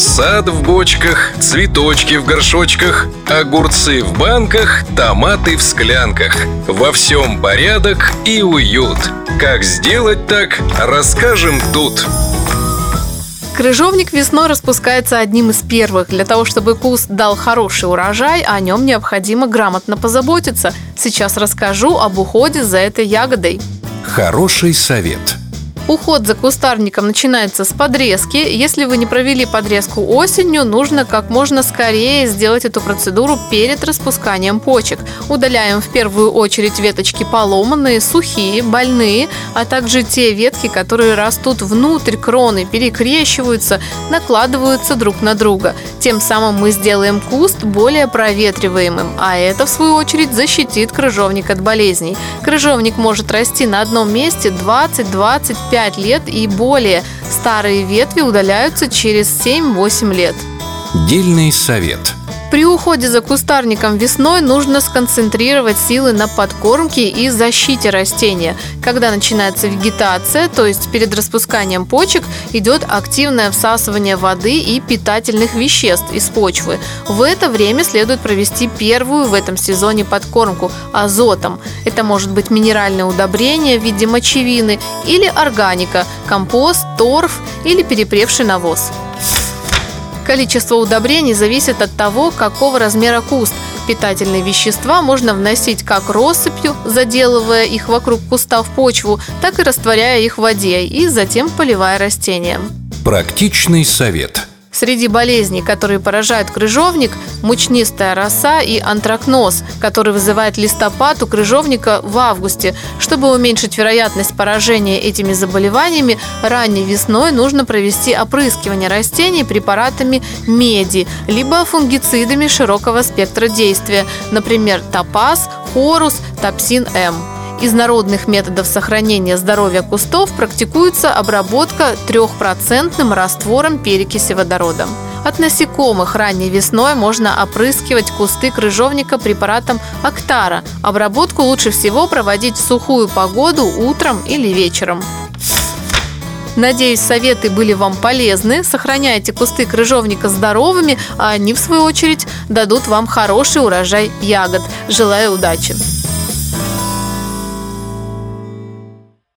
Сад в бочках, цветочки в горшочках, огурцы в банках, томаты в склянках. Во всем порядок и уют. Как сделать так, расскажем тут. Крыжовник весной распускается одним из первых. Для того, чтобы куст дал хороший урожай, о нем необходимо грамотно позаботиться. Сейчас расскажу об уходе за этой ягодой. Хороший совет – Уход за кустарником начинается с подрезки. Если вы не провели подрезку осенью, нужно как можно скорее сделать эту процедуру перед распусканием почек. Удаляем в первую очередь веточки поломанные, сухие, больные, а также те ветки, которые растут внутрь кроны, перекрещиваются, накладываются друг на друга. Тем самым мы сделаем куст более проветриваемым, а это в свою очередь защитит крыжовник от болезней. Крыжовник может расти на одном месте 20-25 5 лет и более. Старые ветви удаляются через 7-8 лет. Дельный совет – при уходе за кустарником весной нужно сконцентрировать силы на подкормке и защите растения. Когда начинается вегетация, то есть перед распусканием почек, идет активное всасывание воды и питательных веществ из почвы. В это время следует провести первую в этом сезоне подкормку азотом. Это может быть минеральное удобрение в виде мочевины или органика, компост, торф или перепревший навоз. Количество удобрений зависит от того, какого размера куст. Питательные вещества можно вносить как россыпью, заделывая их вокруг куста в почву, так и растворяя их в воде и затем поливая растения. Практичный совет – Среди болезней, которые поражают крыжовник, мучнистая роса и антракноз, который вызывает листопад у крыжовника в августе. Чтобы уменьшить вероятность поражения этими заболеваниями, ранней весной нужно провести опрыскивание растений препаратами меди, либо фунгицидами широкого спектра действия, например, топаз, хорус, топсин-М. Из народных методов сохранения здоровья кустов практикуется обработка трехпроцентным раствором перекиси водорода. От насекомых ранней весной можно опрыскивать кусты крыжовника препаратом Актара. Обработку лучше всего проводить в сухую погоду утром или вечером. Надеюсь, советы были вам полезны. Сохраняйте кусты крыжовника здоровыми, а они, в свою очередь, дадут вам хороший урожай ягод. Желаю удачи!